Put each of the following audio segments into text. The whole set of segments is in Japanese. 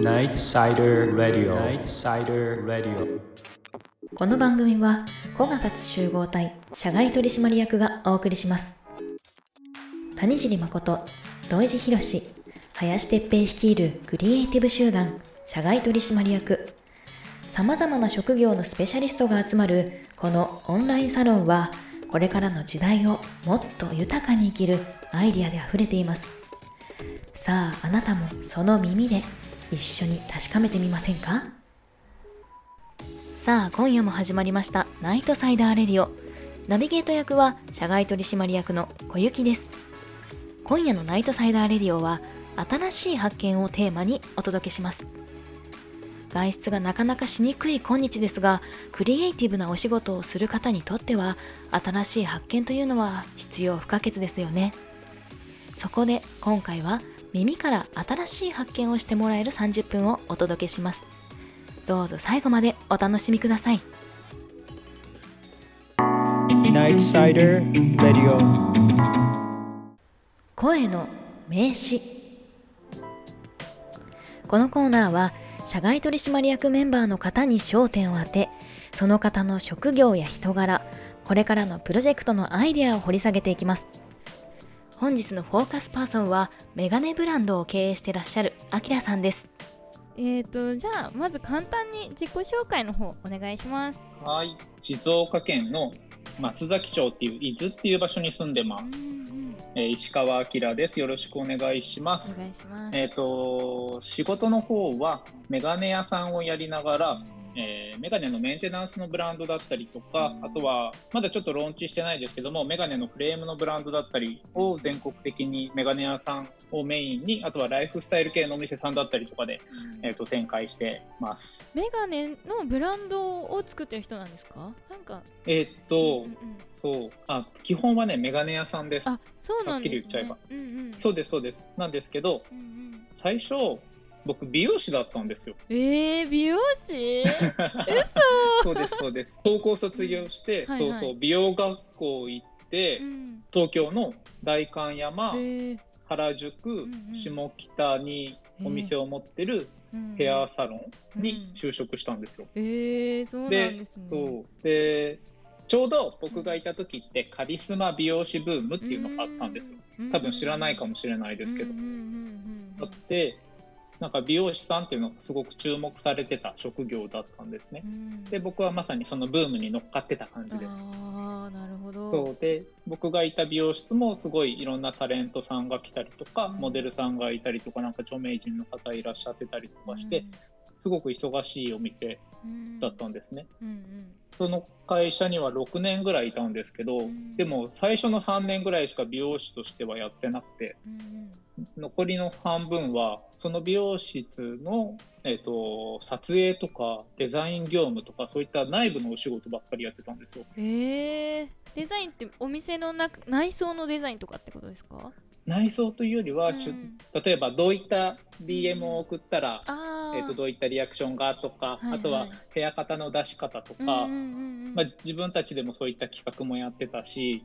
Night Sider Radio. Night Sider Radio. この番組は古賀達集合体社外取締役がお送りします。谷尻誠土井地博林哲平率いるクリエイティブ集団社外取締役。さまざまな職業のスペシャリストが集まるこのオンラインサロンはこれからの時代をもっと豊かに生きるアイディアであふれています。さああなたもその耳で一緒に確かめてみませんか？さあ今夜も始まりましたナイトサイダーレディオ。ナビゲート役は社外取締役の小雪です。今夜のナイトサイダーレディオは新しい発見をテーマにお届けします。外出がなかなかしにくい今日ですがクリエイティブなお仕事をする方にとっては新しい発見というのは必要不可欠ですよね。そこで今回は耳から新しい発見をしてもらえる30分をお届けします。どうぞ最後までお楽しみください。Night Sider Radio. 声の名詞。このコーナーは社外取締役メンバーの方に焦点を当てその方の職業や人柄これからのプロジェクトのアイデアを掘り下げていきます本日のフォーカスパーソンはメガネブランドを経営してらっしゃるあきらさんですえーとじゃあまず簡単に自己紹介の方お願いします。はい、静岡県の松崎町っていう伊豆っていう場所に住んでます。うんえー石川明です。よろしくお願いしまうん、おす。願いします。えっ、と仕事の方はメガネ屋さんをやりながら、えーメガネのメンテナンスのブランドだったりとか、あとはまだちょっとローンチしてないですけども、メガネのフレームのブランドだったりを全国的にメガネ屋さんをメインに、あとはライフスタイル系のお店さんだったりとかで、えー、と展開してます。メガネのブランドを作ってる人なんですか？なんかえっ、と、うんうんそうあ基本はねメガネ屋さんです。あ、そうなんですね。はっきり言っちゃえばうんうん。そうですそうですなんですけどうんうん。最初僕美容師だったんですよ。えー、美容師？そうですそうです。高校卒業して、はいはい。そうそう美容学校行って、うん。東京の代官山、えー。原宿、んうん。下北にお店を持ってるうん。ヘアサロンに就職したんですよ、えー、そうなんでですね。そう。でちょうど僕がいた時ってカリスマ美容師ブームっていうのがあったんですよ。うん。多分知らないかもしれないですけど。うんうんうんうん。あってなんか美容師さんっていうのがすごく注目されてた職業だったんですねう。ん。で僕はまさにそのブームに乗っかってた感じでああ、なるほど。そうで僕がいた美容室もすごいいろんなタレントさんが来たりとか、うんモデルさんがいたりとかなんか著名人の方いらっしゃってたりとかして、すごく忙しいお店うん。だったんですね。うんうん。その会社には6年ぐらいいたんですけど、ん。でも最初の3年ぐらいしか美容師としてはやってなくてうん残りの半分はその美容室の、えっと撮影とかデザイン業務とかそういった内部のお仕事ばっかりやってたんですよ。え。ー、デザインってお店の中内装のデザインとかってことですか？内装というよりは、うん。例えばどういった DM を送ったら、あーえー、とどういったリアクションがとか、はいはい。あとはヘア型の出し方とか、まあ、自分たちでもそういった企画もやってたし、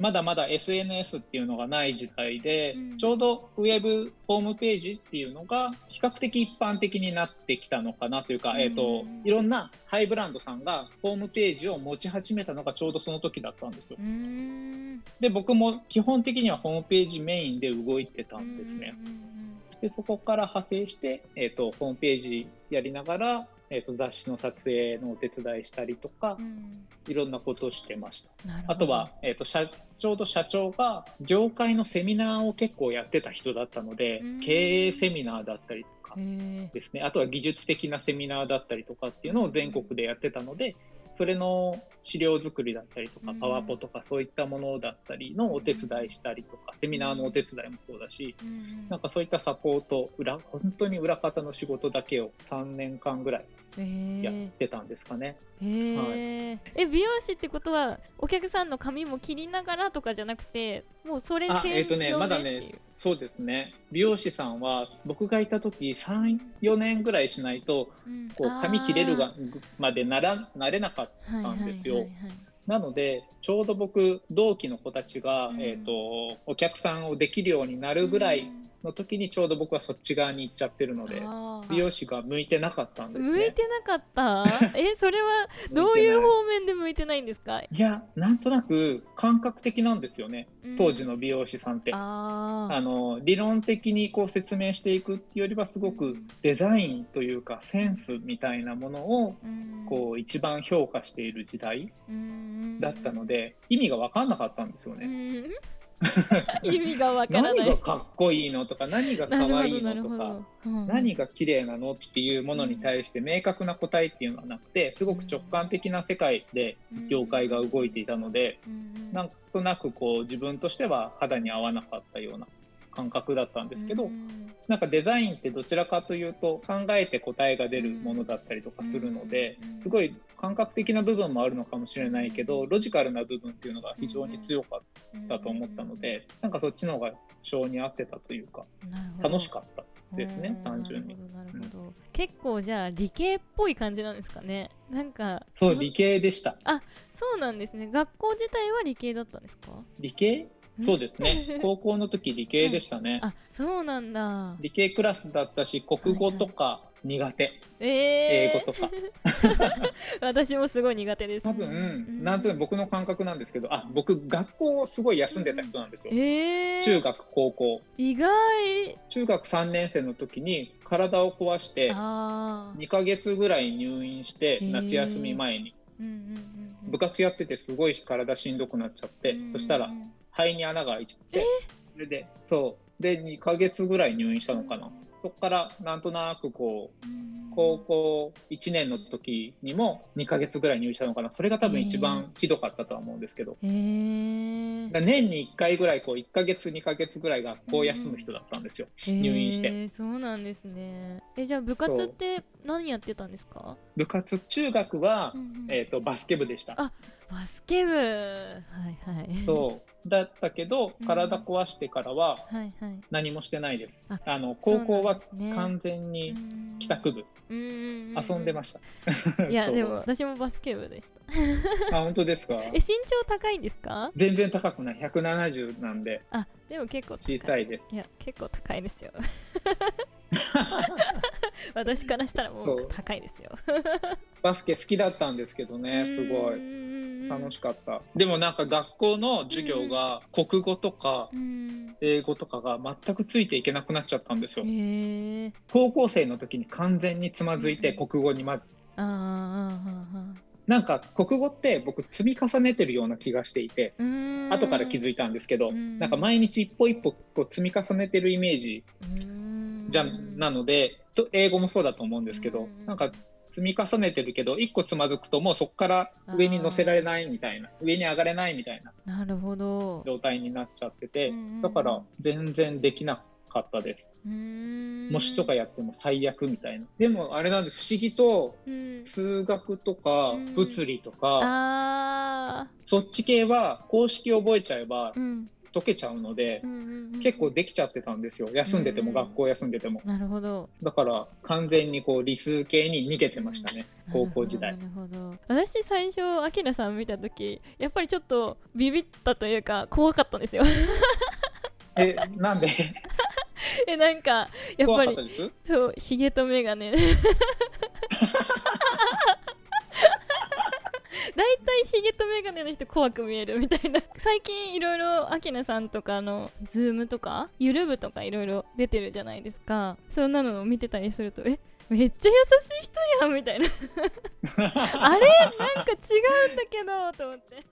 まだまだ SNS っていうのがない時代で、うん。ちょうどウェブホームページっていうのが比較的一般的になってきたのかなというか、えーとうん。いろんなハイブランドさんがホームページを持ち始めたのがちょうどその時だったんですよ。うーん。で僕も基本的にはホームページメインで動いてたんですね。うんうんでそこから派生して、えー、とホームページやりながら、えー、と雑誌の撮影のお手伝いしたりとかうん。うんいろんなことをしてました。あとは、えー、と社ちょうど社長が業界のセミナーを結構やってた人だったのでうん。経営セミナーだったりとかですね。あとは技術的なセミナーだったりとかっていうのを全国でやってたのでそれの資料作りだったりとかうん。パワポとかそういったものだったりのお手伝いしたりとかセミナーのお手伝いもそうだしなんかそういったサポート裏本当に裏方の仕事だけを3年間ぐらいやってたんですかね。へー。え美容師ってことはお客さんの髪も切りながらとかじゃなくてもうそれあ専えっとねまだ業でっていうねそうですね。美容師さんは僕がいた時34年ぐらいしないとうん。こう髪切れるがまでならなれなかったんですよ。はいはいはいはい。なのでちょうど僕同期の子たちが、うん。えー、とお客さんをできるようになるぐらいの時にちょうど僕はそっち側に行っちゃってるので美容師が向いてなかったんですね。向いてなかった？えそれはどういう方面で向いてないんですか？いやなんとなく感覚的なんですよね。当時の美容師さんって。あの理論的にこう説明していくっていうよりはすごくデザインというかセンスみたいなものをうん。こう一番評価している時代うん。だったので意味が分かんなかったんですようね。ん 意味がわからない。何がかっこいいのとか何が可愛いのとかうん。何が綺麗なのっていうものに対して明確な答えっていうのはなくてすごく直感的な世界で業界が動いていたのでうん。なんとなくこう自分としては肌に合わなかったような感覚だったんですけどうん。なんかデザインってどちらかというと考えて答えが出るものだったりとかするのでうんすごい感覚的な部分もあるのかもしれないけどロジカルな部分っていうのが非常に強かったと思ったのでなんかそっちの方が性に合ってたというか楽しかったですねうん。単純に。結構じゃあ理系っぽい感じなんですかね。なんかのそう理系でした。そうなんですね。学校自体は理系だったんですか？理系？そうですね。高校の時理系でしたね。あそうなんだ。理系クラスだったし国語とか苦手。えー、英語とか。私もすごい苦手です。多分なんとなく僕の感覚なんですけどあ僕学校をすごい休んでた人なんですよ。えー、中学高校。意外。中学3年生の時に体を壊してあー。2ヶ月ぐらい入院して夏休み前に。部活やっててすごい体しんどくなっちゃってうん。そしたら肺に穴が開いちゃってそれでそう。で2ヶ月ぐらい入院したのかな。そこからなんとなくこう高校1年の時にも2ヶ月ぐらい入院したのかな。それが多分一番ひどかったとは思うんですけど。へえだから年に1回ぐらいこう1ヶ月2ヶ月ぐらい学校休む人だったんですよ。入院して。へーそうなんですね。えじゃあ部活って何やってたんですか、部活中学は、うんうん。えー、とバスケ部でした。あバスケ部。はいはい。そう。だったけどうん。体壊してからははいはい。何もしてないです。ああの高校はそうなんですね。完全に帰宅部。遊遊んでました。いや でも私もバスケ部でした。あ本当ですか？え身長高いんですか？全然高くない。170なんで。あでも結構高い。小さいです。いや結構高いですよ。私からしたらもう高いですよ。バスケ好きだったんですけどねすごい楽しかった。でもなんか学校の授業が国語とかうん。英語とかが全くついていけなくなっちゃったんですよ。へえ。高校生の時に完全につまずいてうん国語にまず。あーあーあなんか国語って僕積み重ねてるような気がしていて後から気づいたんですけどうん。なんか毎日一歩一歩こう積み重ねてるイメージじゃん。なのでと英語もそうだと思うんですけどうん。なんか積み重ねてるけど一個つまずくともうそこから上に乗せられないみたいな上に上がれないみたいななるほど。状態になっちゃっててうんだから全然できなかったです。模試とかやっても最悪みたいな。でもあれなんです不思議とうん。数学とかうん。物理とかあそっち系は公式覚えちゃえばーうん解けちゃうのでうんうんうん結構できちゃってたんですよ。休んでてもうん学校休んでても。なるほど。だから完全にこう理数系に逃げてましたね。高校時代。なるほど私最初アキラさん見た時やっぱりちょっとビビったというか怖かったんですよ。えなんで？えなんかやっ怖ぱりそうヒゲとメガネ大体ヒゲとメガネの人怖く見えるみたいな。最近いろいろアキナさんとかのズームとかゆる部とかいろいろ出てるじゃないですか。そんなのを見てたりするとえめっちゃ優しい人やんみたいな。あれ？なんか違うんだけどと思って。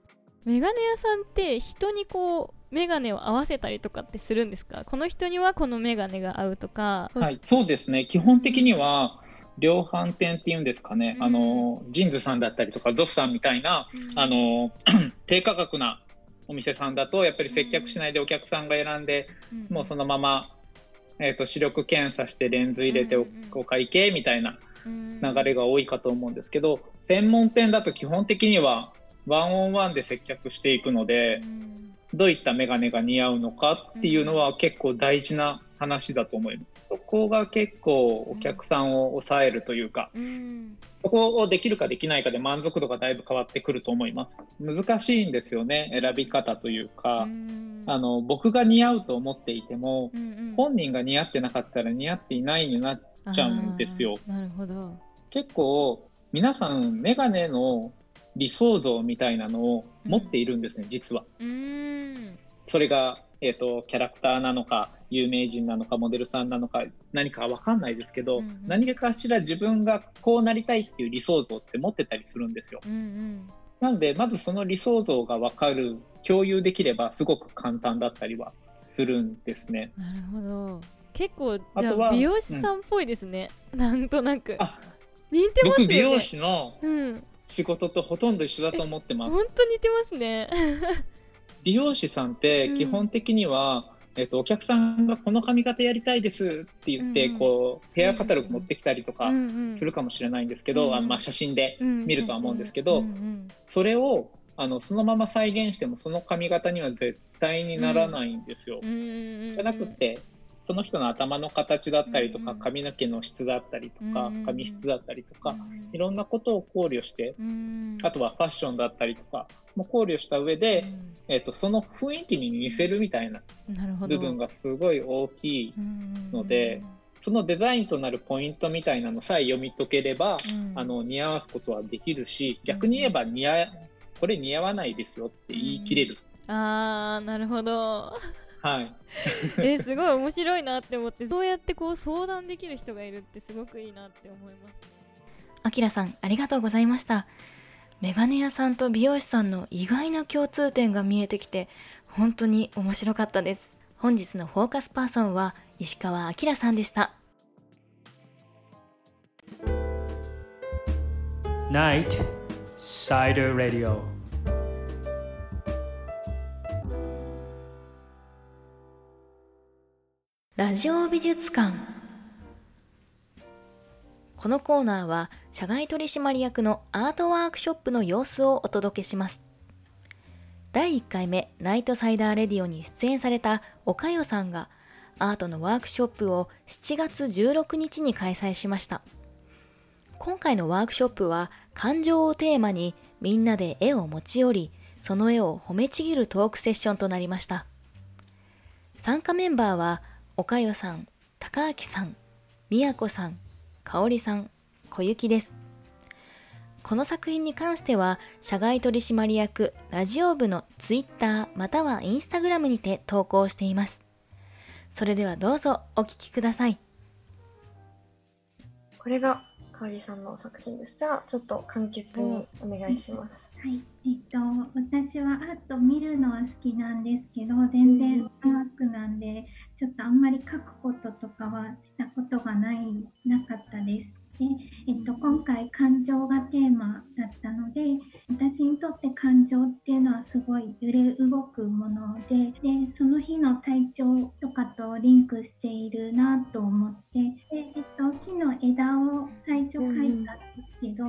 メガネ屋さんって人にこうメガネを合わせたりとかってするんですか？この人にはこのメガネが合うとか、はいそうですね。基本的には量販店っていうんですかね、うん。あのジンズさんだったりとかゾフさんみたいなうん。あの 低価格なお店さんだとやっぱり接客しないでお客さんが選んで、もうそのまま、えー、と視力検査してレンズ入れてお会計みたいなの流れが多いかと思うんですけど専門店だと基本的にはワンオンワンで接客していくのでどういったメガネが似合うのかっていうのは結構大事な話だと思います。そこが結構お客さんを抑えるというか、うんそこをできるかできないかで満足度がだいぶ変わってくると思います。難しいんですよね、選び方というか、うんあの僕が似合うと思っていても、うんうん本人が似合ってなかったら似合っていないになっちゃうんですよ。なるほど。結構皆さんメガネの理想像みたいなのを持っているんですね、実は。それが、えー、とキャラクターなのか有名人なのかモデルさんなのか何かわかんないですけど、うんうん何かしら自分がこうなりたいっていう理想像って持ってたりするんですよ。うんうんなのでまずその理想像がわかる共有できればすごく簡単だったりはするんですね。なるほど。結構じゃあとはあ美容師さんっぽいですね。なんとなく。あ似てますよね。僕美容師のうん。仕事とほとんど一緒だと思ってます。本当似てますね。美容師さんってうん。基本的には、えっと、お客さんがこの髪型やりたいですって言って、うんうん。こうヘアカタログ持ってきたりとかうんうん。するかもしれないんですけど、うんあのまあ、写真でうん見るとは思うんですけどうんうんそれをあのそのまま再現してもその髪型には絶対にならないんですよ。うんうんうん。じゃなくてその人の頭の形だったりとか、髪の毛の質だったりとか、髪質だったりとか、うんいろんなことを考慮して、うんあとはファッションだったりとかも考慮した上で、えっとその雰囲気に似せるみたいな部分がすごい大きいのでそのデザインとなるポイントみたいなのさえ読み解ければ、うん。あの似合わすことはできるし逆に言えば似合これ似合わないですよって言い切れる、あーなるほどはい、えすごい面白いなって思ってそうやってこう相談できる人がいるってすごくいいなって思いますあきらさんありがとうございました。メガネ屋さんと美容師さんの意外な共通点が見えてきて本当に面白かったです。本日のフォーカスパーソンは石川あきらさんでした。Night Cider Radio. ララジオ美術館。このコーナーは社外取締役のアートワークショップの様子をお届けします。第1回目ナイトサイダーレディオに出演された岡代さんがアートのワークショップを7月16日に開催しました。今回のワークショップは感情をテーマにみんなで絵を持ち寄りその絵を褒めちぎるトークセッションとなりました。参加メンバーは岡代さん、高明さん、みやこさん、かおりさん、小雪です。この作品に関しては、社外取締役ラジオ部のツイッターまたはインスタグラムにて投稿しています。それではどうぞお聞きください。これがかわりさんの作品です。じゃあちょっと簡潔にお願いします。はい、えっと、私はアート見るのは好きなんですけど全然アークなんでちょっとあんまり描くこととかはしたことがないなかったです。で、えっと、今回感情がテーマだったので私にとって感情っていうのはすごい揺れ動くものででその日の体調とかとリンクしているなと思ってで、えっと、木の枝を最初描いたんですけど、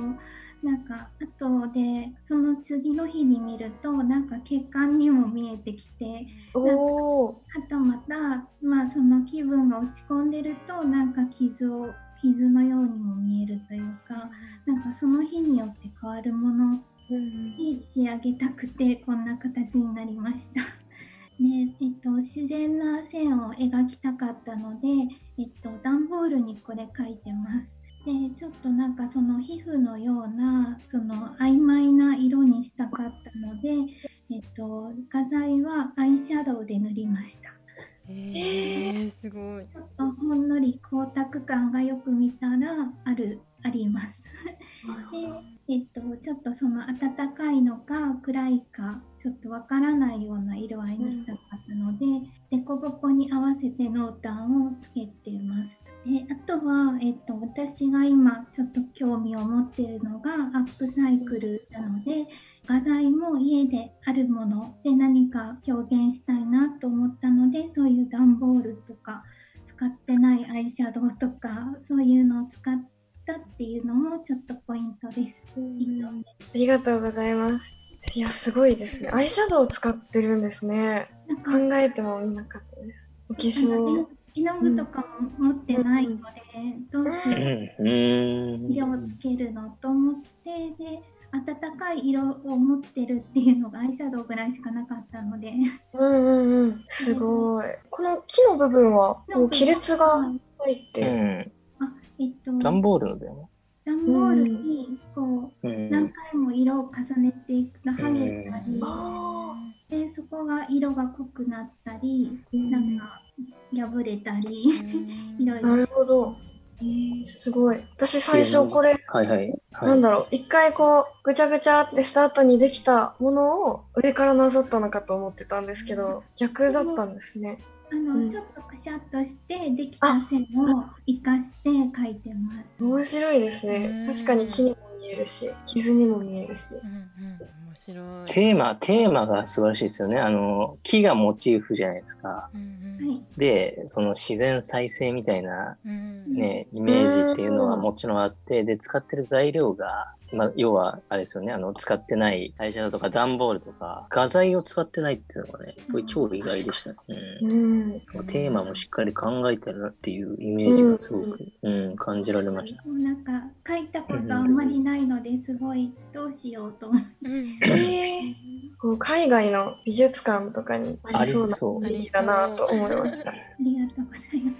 なんか後でその次の日に見るとなんか血管にも見えてきておお、あとまた、まあ、その気分が落ち込んでるとなんか傷を傷のようにも見えるというかなんかその日によって変わるものうんに仕上げたくてこんな形になりました。でえっと、自然な線を描きたかったので、えっと、段ボールにこれ描いてます。でちょっとなんかその皮膚のようなその曖昧な色にしたかったので、えっと、画材はアイシャドウで塗りました。えー、すごい。ちょっとほんのり光沢感がよく見たらあるあります。で、えっと、ちょっとその暖かいのか暗いかちょっとわからないような色合いにしたかったので、凸凹に合わせて濃淡をつけています。であとは、えっと、私が今ちょっと興味を持っているのがアップサイクルなので画材も家であるもので何か表現したいなと思ったのでそういう段ボールとか使ってないアイシャドウとかそういうのを使ったっていうのもちょっとポイントです。ありがとうございます。いや、すごいですね。アイシャドウを使ってるんですね。考えてもみなかったです。お化粧。絵の具とかも持ってないので、どうしよううん。うん。色をつけるのと思ってで暖かい色を持ってるっていうのがアイシャドウぐらいしかなかったのでうんうんうん。すごい。この木の部分は、こう亀裂が入ってえっと段ボールのだよね。段ボールにこううん。何回も色を重ねていくと剥げたり、あでそこが色が濃くなったり、ーなんか破れたり、いろいろなるほど。すごい。私最初これ、はいはい。はい、なんだろう、一回こう、ぐちゃぐちゃってした後にできたものを上からなぞったのかと思ってたんですけど、逆だったんですね。あの、うんちょっとくしゃっとしてできた線を生かして描いてます。面白いですね。確かに木にも見えるし、傷にも見えるし。うんうん面白いテーマ、テーマが素晴らしいですよね。あの、木がモチーフじゃないですか。うんうんはい、で、その自然再生みたいなうんね、イメージっていうのはもちろんあって、で、使ってる材料が、まあ、要は、あれですよね、あの、使ってない会社だとか段ボールとか、画材を使ってないっていうのがね、これ超意外でしたね。うんうん。テーマもしっかり考えてるなっていうイメージがすごく、うん、感じられました。もうなんか書いたことあんまりないのですごいどうしようと思って。うんえーこう海外の美術館とかにありそうな雰囲気だなと思いました。ありがとうございま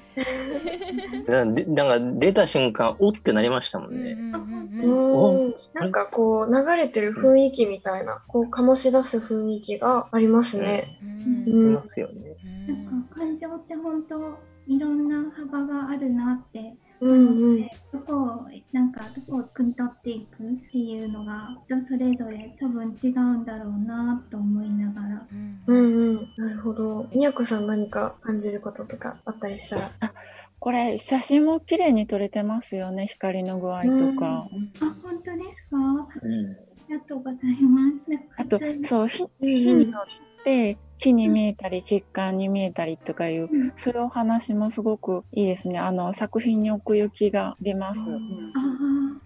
す。なんか出た瞬間、おってなりましたもんね。なんかこう流れてる雰囲気みたいな、こう醸し出す雰囲気がありますね。いうんますよね。なんか感情って本当いろんな幅があるなってうんうん。どこをなんかどこを汲み取っていくっていうのが人それぞれ多分違うんだろうなと思いながらうんうん。なるほど。みやこさん何か感じることとかあったりしたら？これ写真も綺麗に撮れてますよね光の具合とか、あ本当ですか？あうん。りがとうございますあとそう火によって木に見えたり血管に見えたりとかいううん。そういうお話もすごくいいですね。あの作品に奥行きが出ます、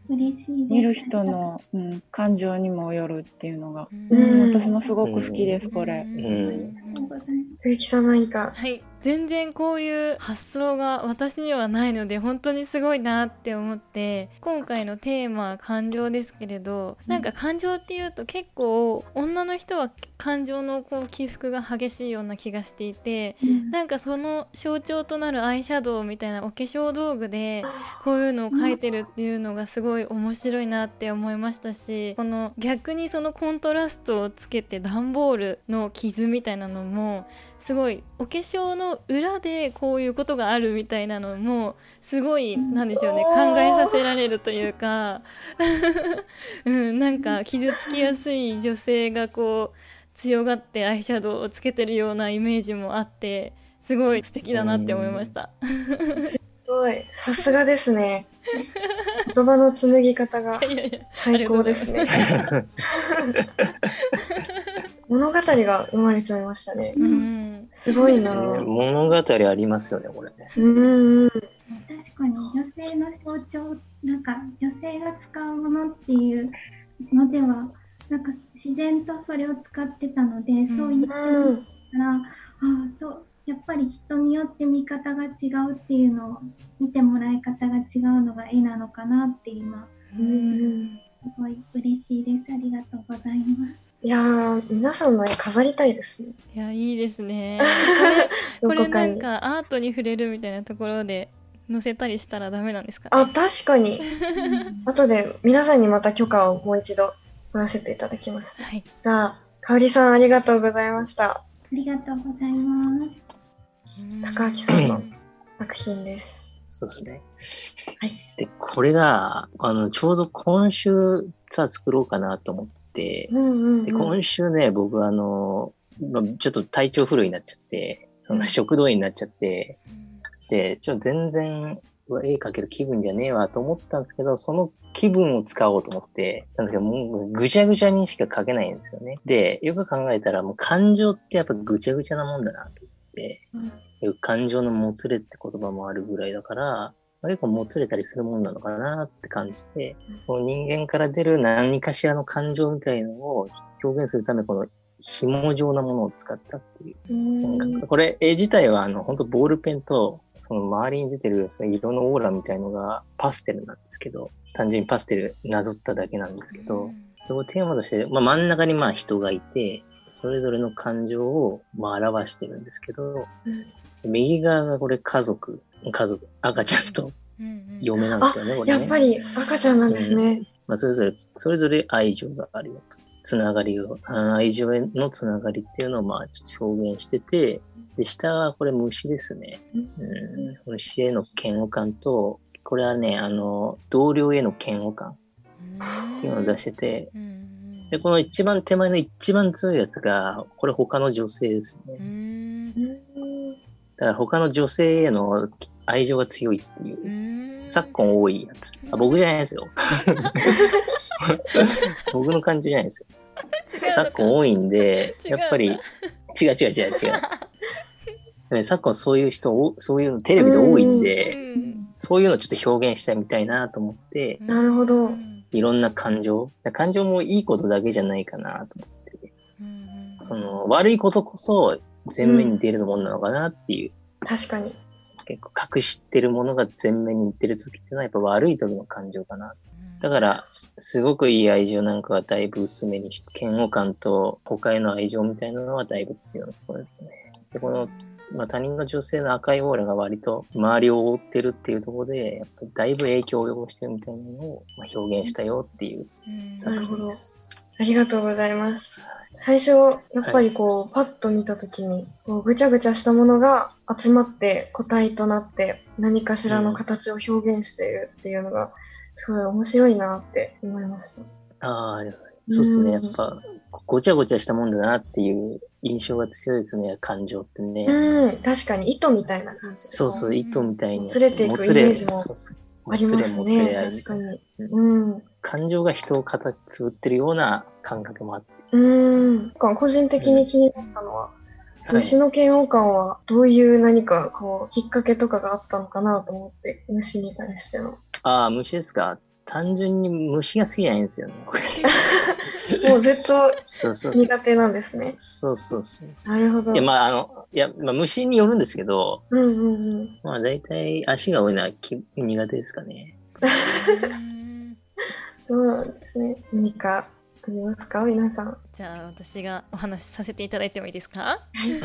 嬉しいです見る人の、うん、感情にもよるっていうのが、ううん。ん、私もすごく好きですこれ、ありがとうございます冬木さん何か？はい全然こういう発想が私にはないので本当にすごいなって思って今回のテーマは感情ですけれどなんか感情っていうと結構女の人は感情のこう起伏が激しいような気がしていてうん。なんかその象徴となるアイシャドウみたいなお化粧道具でこういうのを描いてるっていうのがすごい面白いなって思いましたしこの逆にそのコントラストをつけて段ボールの傷みたいなのもすごいお化粧の裏でこういうことがあるみたいなのもすごいなんでしょうね考えさせられるというか、うん、なんか傷つきやすい女性がこう強がってアイシャドウをつけてるようなイメージもあってすごい素敵だなって思いました。すごい。さすがですね。言葉の紡ぎ方がいやいや最高ですね。物語が生まれちゃいましたね。うんすごいな。ねう物語ありますよね、これうん。確かに女性の象徴なんか女性が使うものっていうのではなんか自然とそれを使ってたので、そういううん。からああそうやっぱり人によって見方が違うっていうのを見てもらい方が違うのが絵なのかなって今うんすごい嬉しいですありがとうございますいやー、皆さんの絵飾りたいですね。いやいいですね。これこれなんどこかアートに触れるみたいなところで載せたりしたらダメなんですか、あ、確かに。後で皆さんにまた許可をもう一度取らせていただきます。はい。じゃあ、かおりさんありがとうございました。ありがとうございます高明さんの作品です。そうですね。はい。で、これが、あの、ちょうど今週さ、作ろうかなと思って、うんうん、でうん。今週ね、僕あの、まあちょっと体調不良になっちゃって、その食道炎になっちゃって、で、ちょっと全然、絵描ける気分じゃねえわと思ったんですけど、その気分を使おうと思って、なんだけどもうぐちゃぐちゃにしか描けないんですよね。で、よく考えたらもう感情ってやっぱぐちゃぐちゃなもんだなと思って、よく感情のもつれって言葉もあるぐらいだから、まあ結構もつれたりするもんなのかなって感じて、この人間から出る何かしらの感情みたいのを表現するためこの紐状なものを使ったっていう。うん。これ絵自体はあの本当ボールペンとその周りに出てるその色のオーラみたいのがパステルなんですけど、単純にパステルなぞっただけなんですけど、それをテーマとして、まあ、真ん中にまあ人がいて、それぞれの感情をまあ表してるんですけど、右側がこれ家族、家族、赤ちゃんと嫁なんですよね、これね。やっぱり赤ちゃんなんですね。まあ、それぞれ、それぞれ愛情があるよと。つながりを、あ愛情へのつながりっていうのをまあ表現してて、で、下はこれ虫ですね。うん、虫への嫌悪感と、これはね、あの、同僚への嫌悪感っていうのを出してて、で、この一番手前の一番強いやつが、これ他の女性ですよね。だから他の女性への愛情が強いっていう、昨今多いやつ。あ僕じゃないですよ。僕の感じじゃないですよ。昨今多いんで、やっぱり、違う違う違う違う。ね昨今そういう人お、そういうのテレビで多いんで、そういうのをちょっと表現したいみたいなと思って、なるほど。いろんな感情、感情もいいことだけじゃないかなと思って、その悪いことこそ前面に出るものなのかなっていう、確かに。結構隠してるものが前面に出るときっていうのはやっぱ悪い時の感情かなと。だから、すごくいい愛情なんかはだいぶ薄めにして、嫌悪感と他への愛情みたいなのはだいぶ強いところですね。で、この、まあ、他人の女性の赤いオーラが割と周りを覆ってるっていうところで、やっぱりだいぶ影響を及ぼしてるみたいなのをまあ表現したよっていう作品です。ありがとうございます。最初、やっぱりこう、パッと見たときに、こうぐちゃぐちゃしたものが集まって個体となって何かしらの形を表現しているっていうのが、すごい面白いなって思いました。ああ、そうですね。やうんっぱ、ごちゃごちゃしたもんだなっていう印象が強いですね、感情ってね。うん、確かに糸みたいな感じで。そうそう、糸みたいに。もつれていくイメージもありますね。確かに。うん。感情が人を形作ってるような感覚もあって。うん。個人的に気になったのは、虫の嫌悪感はどういう何かこうきっかけとかがあったのかなと思って、虫に対しての。ああ、虫ですか。単純に虫が好きじゃないんですよね。もうずっと。苦手なんですね。そうそうそうそう。なるほど。いや、まあ、あの、いや、まあ、虫によるんですけど、うんうんうん。まあ、大体足が多いのはき苦手ですかね。そうなんですね。何かありますか？皆さん。じゃあ私がお話しさせていただいてもいいですか？はい、お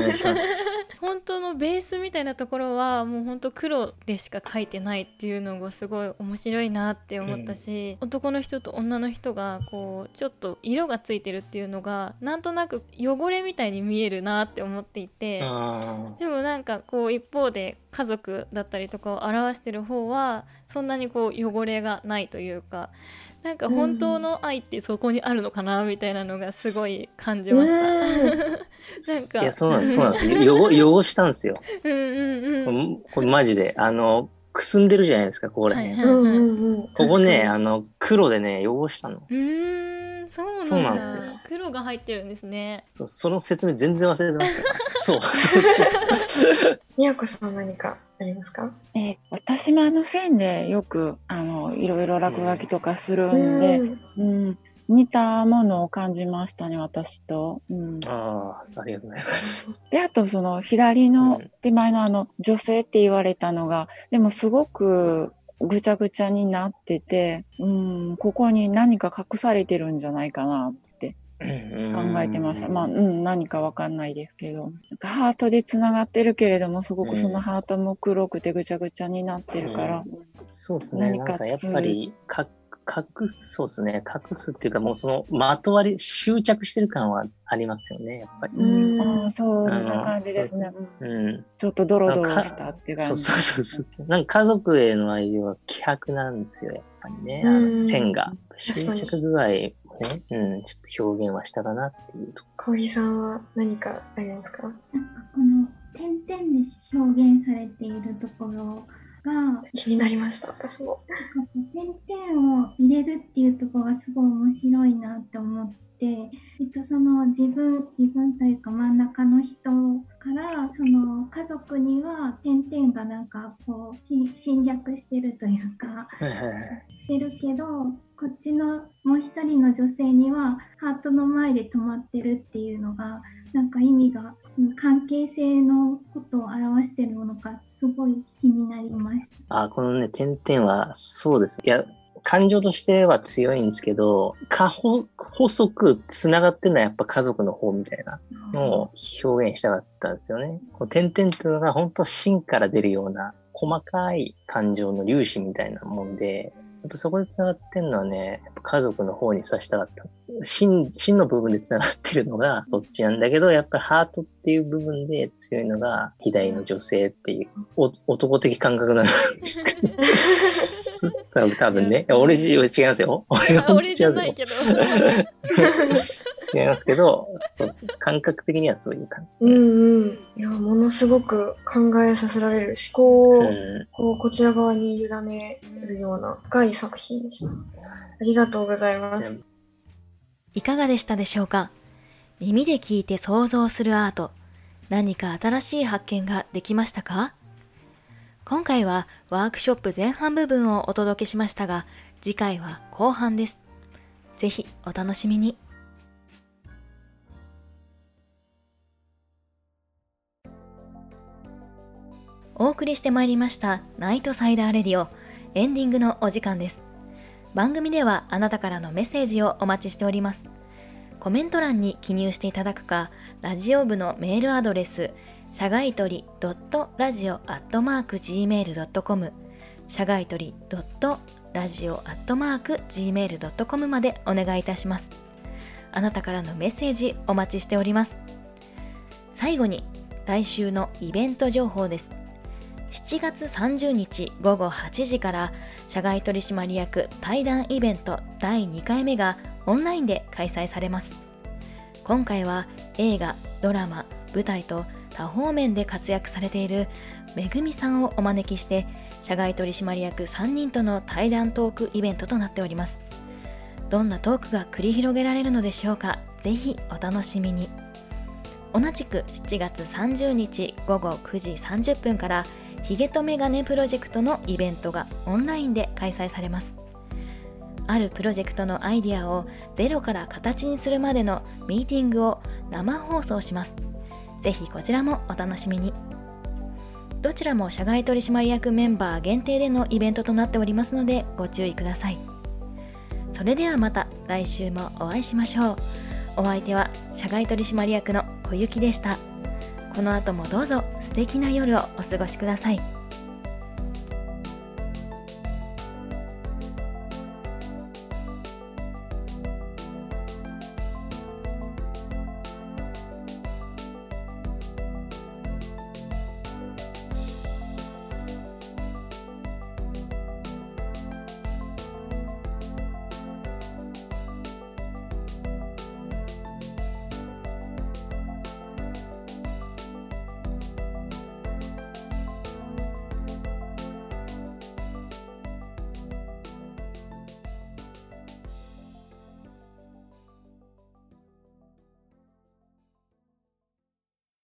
願いします。本当のベースみたいなところはもう本当黒でしか描いてないっていうのがすごい面白いなって思ったし、男の人と女の人がこうちょっと色がついてるっていうのがなんとなく汚れみたいに見えるなって思っていて。あでもなんかこう一方で家族だったりとかを表してる方はそんなにこう汚れがないというかなんか本当の愛ってそこにあるのかなみたいなのがすごい感じました。なんかいや、そうなんです、そうなんです。よ 汚汚したんですよ。うんうんうん。これマジで。あの、くすんでるじゃないですか、ここら辺。ここね、あの、黒でね、汚したの。うーんそうなんだそうなんですよ黒が入ってるんですね。そその説明全然忘れてました。そう。そうそうそうにみやこさん何かありますか？えー私もあの線でよくあのいろいろ落書きとかするんで、うん。うん、似たものを感じましたね私と。うん、ああ、ありがとうございます。であとその左の手前のあの女性って言われたのがでもすごくぐちゃぐちゃになってて、うん、ここに何か隠されてるんじゃないかな。って考えてました。まあ、うん、何かわかんないですけど。ハートでつながってるけれども、すごくそのハートも黒くてぐちゃぐちゃになってるから。そうですね。何かやっぱり、か隠す、そうですね。隠すっていうか、もうその、まとわり、執着してる感はありますよね、やっぱり。うん、そんあのな感じですね。うんうん。ちょっとドロドロかしたって感じ。そうそうそうそう。なんか家族への愛情は希薄なんですよ、やっぱりね。あうんの線が。執着具合をね、うん、ちょっと表現はしたかなっていうとこ香織さんは何かありますか？なんかこの点々で表現されているところが気になりました、私も。なんか点々を入れるっていうところがすごい面白いなって思って、えっと、その自分自分というか真ん中の人からその家族には点々がなんかこうし侵略してるというかはいはいはい。してるけどこっちのもう一人の女性にはハートの前で止まってるっていうのがなんか意味が関係性のことを表してるものかすごい気になりました。あ、このね、点々は、そうです。いや、感情としては強いんですけど、過保細く繋がってるのはやっぱ家族の方みたいなのを表現したかったんですよね。この点々っていうのが本当芯から出るような細かい感情の粒子みたいなもんで、やっぱそこで繋がってんのはね、やっぱ家族の方にさしたかった。芯、芯の部分で繋がってるのがそっちなんだけど、やっぱりハートっていう部分で強いのが左の女性っていう、お男的感覚なんですかね。多 分多分ね。俺自身は違いますよ。俺があ俺じゃないけど違いますけど、そうそう感覚的にはそういう感うんうん。いや、ものすごく考えさせられる思考じ。をうんこうこちら側に委ねるような深い作品でした。ありがとうございます。いかがでしたでしょうか？耳で聞いて想像するアート。何か新しい発見ができましたか？今回はワークショップ前半部分をお届けしましたが、次回は後半です。ぜひお楽しみに。お送りしてまいりましたナイトサイダーレディオエンディングのお時間です。番組ではあなたからのメッセージをお待ちしております。コメント欄に記入していただくか、ラジオ部のメールアドレス、社外取り .radio.gmail.com 社外取り .radio.gmail.com までお願いいたします。あなたからのメッセージお待ちしております。最後に、来週のイベント情報です。7月30日午後8時から社外取締役対談イベント第2回目がオンラインで開催されます。今回は映画ドラマ舞台と多方面で活躍されているめぐみさんをお招きして社外取締役3人との対談トークイベントとなっております。どんなトークが繰り広げられるのでしょうか？ぜひお楽しみに。同じく7月30日午後9時30分からヒゲとメガネプロジェクトのイベントがオンラインで開催されます。あるプロジェクトのアイデアをゼロから形にするまでのミーティングを生放送します。ぜひこちらもお楽しみに。どちらも社外取締役メンバー限定でのイベントとなっておりますのでご注意ください。それではまた来週もお会いしましょう。お相手は社外取締役の小雪でした。この後もどうぞ素敵な夜をお過ごしください。